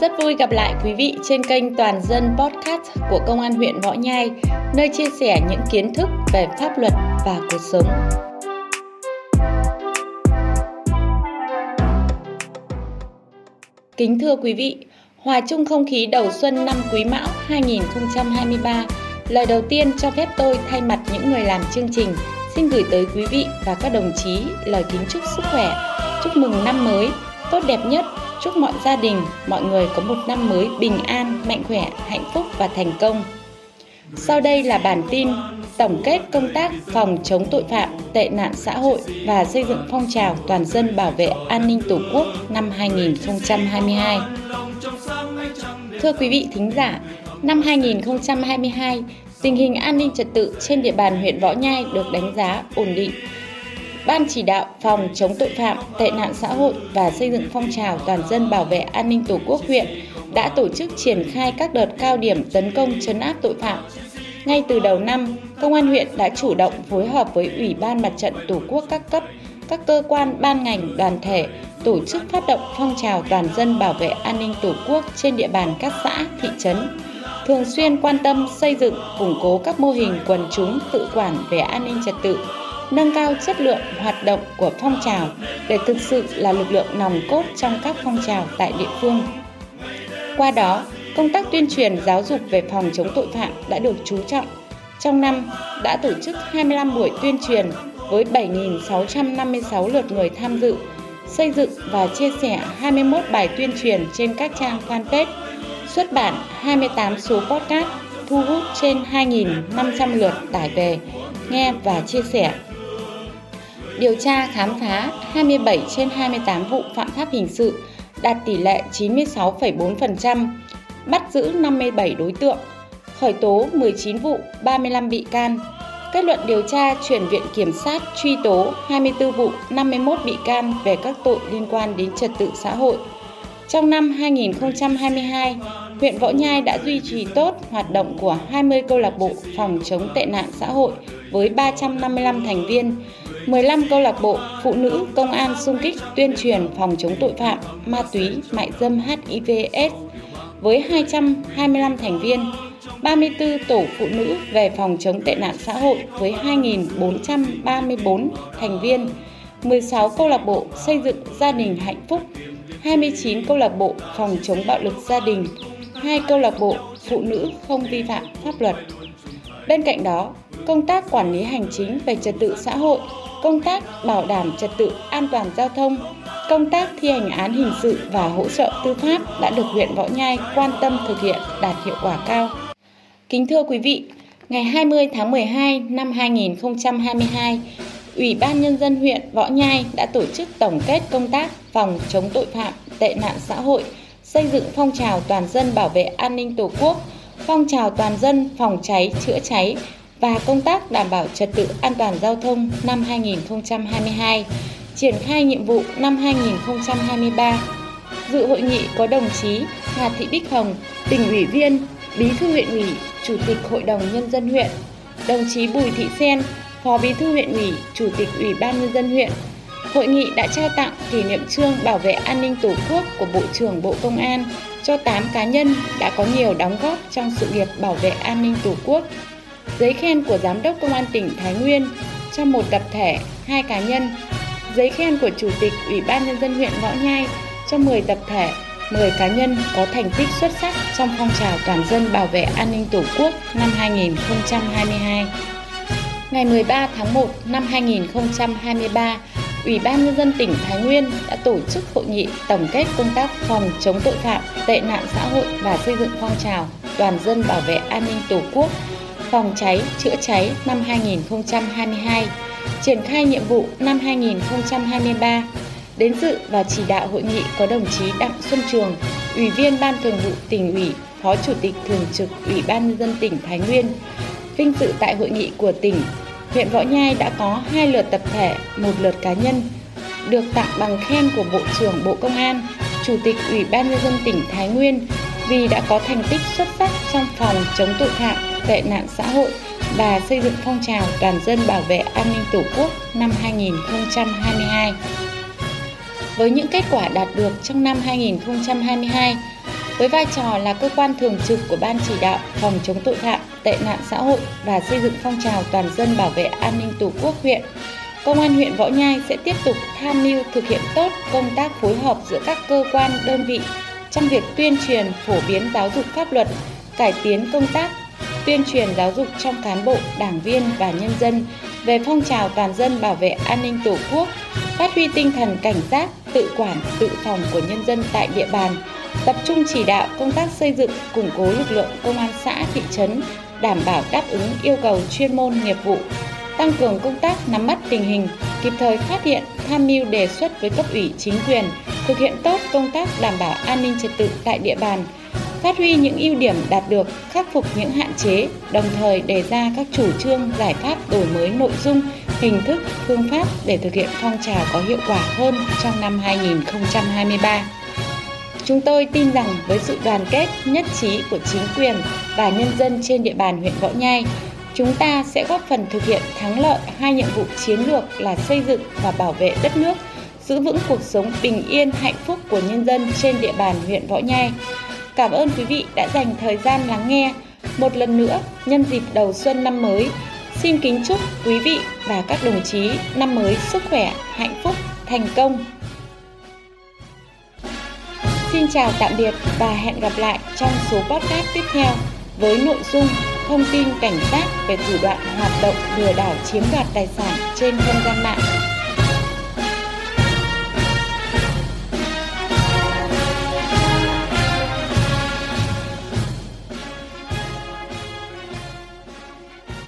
Rất vui gặp lại quý vị trên kênh Toàn dân Podcast của Công an huyện Võ Nhai, nơi chia sẻ những kiến thức về pháp luật và cuộc sống. Kính thưa quý vị, hòa chung không khí đầu xuân năm Quý Mão 2023, lời đầu tiên cho phép tôi thay mặt những người làm chương trình xin gửi tới quý vị và các đồng chí lời kính chúc sức khỏe, chúc mừng năm mới tốt đẹp nhất Chúc mọi gia đình, mọi người có một năm mới bình an, mạnh khỏe, hạnh phúc và thành công. Sau đây là bản tin tổng kết công tác phòng chống tội phạm, tệ nạn xã hội và xây dựng phong trào toàn dân bảo vệ an ninh Tổ quốc năm 2022. Thưa quý vị thính giả, năm 2022, tình hình an ninh trật tự trên địa bàn huyện Võ Nhai được đánh giá ổn định, Ban chỉ đạo phòng chống tội phạm, tệ nạn xã hội và xây dựng phong trào toàn dân bảo vệ an ninh Tổ quốc huyện đã tổ chức triển khai các đợt cao điểm tấn công chấn áp tội phạm. Ngay từ đầu năm, Công an huyện đã chủ động phối hợp với Ủy ban Mặt trận Tổ quốc các cấp, các cơ quan ban ngành đoàn thể tổ chức phát động phong trào toàn dân bảo vệ an ninh Tổ quốc trên địa bàn các xã, thị trấn, thường xuyên quan tâm xây dựng, củng cố các mô hình quần chúng tự quản về an ninh trật tự, nâng cao chất lượng hoạt động của phong trào để thực sự là lực lượng nòng cốt trong các phong trào tại địa phương. Qua đó, công tác tuyên truyền giáo dục về phòng chống tội phạm đã được chú trọng. Trong năm đã tổ chức 25 buổi tuyên truyền với 7.656 lượt người tham dự, xây dựng và chia sẻ 21 bài tuyên truyền trên các trang fanpage, xuất bản 28 số podcast, thu hút trên 2.500 lượt tải về, nghe và chia sẻ điều tra khám phá 27 trên 28 vụ phạm pháp hình sự, đạt tỷ lệ 96,4%, bắt giữ 57 đối tượng, khởi tố 19 vụ, 35 bị can. Kết luận điều tra chuyển viện kiểm sát truy tố 24 vụ, 51 bị can về các tội liên quan đến trật tự xã hội. Trong năm 2022, huyện Võ Nhai đã duy trì tốt hoạt động của 20 câu lạc bộ phòng chống tệ nạn xã hội với 355 thành viên, 15 câu lạc bộ phụ nữ công an xung kích tuyên truyền phòng chống tội phạm, ma túy, mại dâm HIVS với 225 thành viên, 34 tổ phụ nữ về phòng chống tệ nạn xã hội với 2.434 thành viên, 16 câu lạc bộ xây dựng gia đình hạnh phúc, 29 câu lạc bộ phòng chống bạo lực gia đình, 2 câu lạc bộ phụ nữ không vi phạm pháp luật. Bên cạnh đó, công tác quản lý hành chính về trật tự xã hội công tác bảo đảm trật tự an toàn giao thông, công tác thi hành án hình sự và hỗ trợ tư pháp đã được huyện Võ Nhai quan tâm thực hiện đạt hiệu quả cao. Kính thưa quý vị, ngày 20 tháng 12 năm 2022, Ủy ban Nhân dân huyện Võ Nhai đã tổ chức tổng kết công tác phòng chống tội phạm, tệ nạn xã hội, xây dựng phong trào toàn dân bảo vệ an ninh Tổ quốc, phong trào toàn dân phòng cháy, chữa cháy và công tác đảm bảo trật tự an toàn giao thông năm 2022, triển khai nhiệm vụ năm 2023. Dự hội nghị có đồng chí Hà Thị Bích Hồng, tỉnh ủy viên, bí thư huyện ủy, chủ tịch hội đồng nhân dân huyện, đồng chí Bùi Thị Sen, phó bí thư huyện ủy, chủ tịch ủy ban nhân dân huyện. Hội nghị đã trao tặng kỷ niệm trương bảo vệ an ninh Tổ quốc của Bộ trưởng Bộ Công an cho 8 cá nhân đã có nhiều đóng góp trong sự nghiệp bảo vệ an ninh Tổ quốc giấy khen của Giám đốc Công an tỉnh Thái Nguyên cho một tập thể, hai cá nhân, giấy khen của Chủ tịch Ủy ban Nhân dân huyện Võ Nhai cho 10 tập thể, 10 cá nhân có thành tích xuất sắc trong phong trào toàn dân bảo vệ an ninh Tổ quốc năm 2022. Ngày 13 tháng 1 năm 2023, Ủy ban Nhân dân tỉnh Thái Nguyên đã tổ chức hội nghị tổng kết công tác phòng chống tội phạm, tệ nạn xã hội và xây dựng phong trào toàn dân bảo vệ an ninh Tổ quốc phòng cháy, chữa cháy năm 2022, triển khai nhiệm vụ năm 2023. Đến dự và chỉ đạo hội nghị có đồng chí Đặng Xuân Trường, Ủy viên Ban Thường vụ tỉnh ủy, Phó Chủ tịch Thường trực Ủy ban Nhân dân tỉnh Thái Nguyên. Vinh dự tại hội nghị của tỉnh, huyện Võ Nhai đã có hai lượt tập thể, một lượt cá nhân, được tặng bằng khen của Bộ trưởng Bộ Công an, Chủ tịch Ủy ban Nhân dân tỉnh Thái Nguyên vì đã có thành tích xuất sắc trong phòng chống tội phạm tệ nạn xã hội và xây dựng phong trào toàn dân bảo vệ an ninh Tổ quốc năm 2022. Với những kết quả đạt được trong năm 2022, với vai trò là cơ quan thường trực của Ban chỉ đạo phòng chống tội phạm, tệ nạn xã hội và xây dựng phong trào toàn dân bảo vệ an ninh Tổ quốc huyện. Công an huyện Võ Nhai sẽ tiếp tục tham mưu thực hiện tốt công tác phối hợp giữa các cơ quan, đơn vị trong việc tuyên truyền, phổ biến giáo dục pháp luật, cải tiến công tác tuyên truyền giáo dục trong cán bộ, đảng viên và nhân dân về phong trào toàn dân bảo vệ an ninh Tổ quốc, phát huy tinh thần cảnh giác, tự quản, tự phòng của nhân dân tại địa bàn, tập trung chỉ đạo công tác xây dựng, củng cố lực lượng công an xã, thị trấn, đảm bảo đáp ứng yêu cầu chuyên môn nghiệp vụ, tăng cường công tác nắm bắt tình hình, kịp thời phát hiện, tham mưu đề xuất với cấp ủy chính quyền, thực hiện tốt công tác đảm bảo an ninh trật tự tại địa bàn, phát huy những ưu điểm đạt được, khắc phục những hạn chế, đồng thời đề ra các chủ trương, giải pháp đổi mới nội dung, hình thức, phương pháp để thực hiện phong trào có hiệu quả hơn trong năm 2023. Chúng tôi tin rằng với sự đoàn kết, nhất trí của chính quyền và nhân dân trên địa bàn huyện Võ Nhai, chúng ta sẽ góp phần thực hiện thắng lợi hai nhiệm vụ chiến lược là xây dựng và bảo vệ đất nước, giữ vững cuộc sống bình yên hạnh phúc của nhân dân trên địa bàn huyện Võ Nhai. Cảm ơn quý vị đã dành thời gian lắng nghe. Một lần nữa, nhân dịp đầu xuân năm mới, xin kính chúc quý vị và các đồng chí năm mới sức khỏe, hạnh phúc, thành công. Xin chào tạm biệt và hẹn gặp lại trong số podcast tiếp theo với nội dung thông tin cảnh giác về thủ đoạn hoạt động lừa đảo chiếm đoạt tài sản trên không gian mạng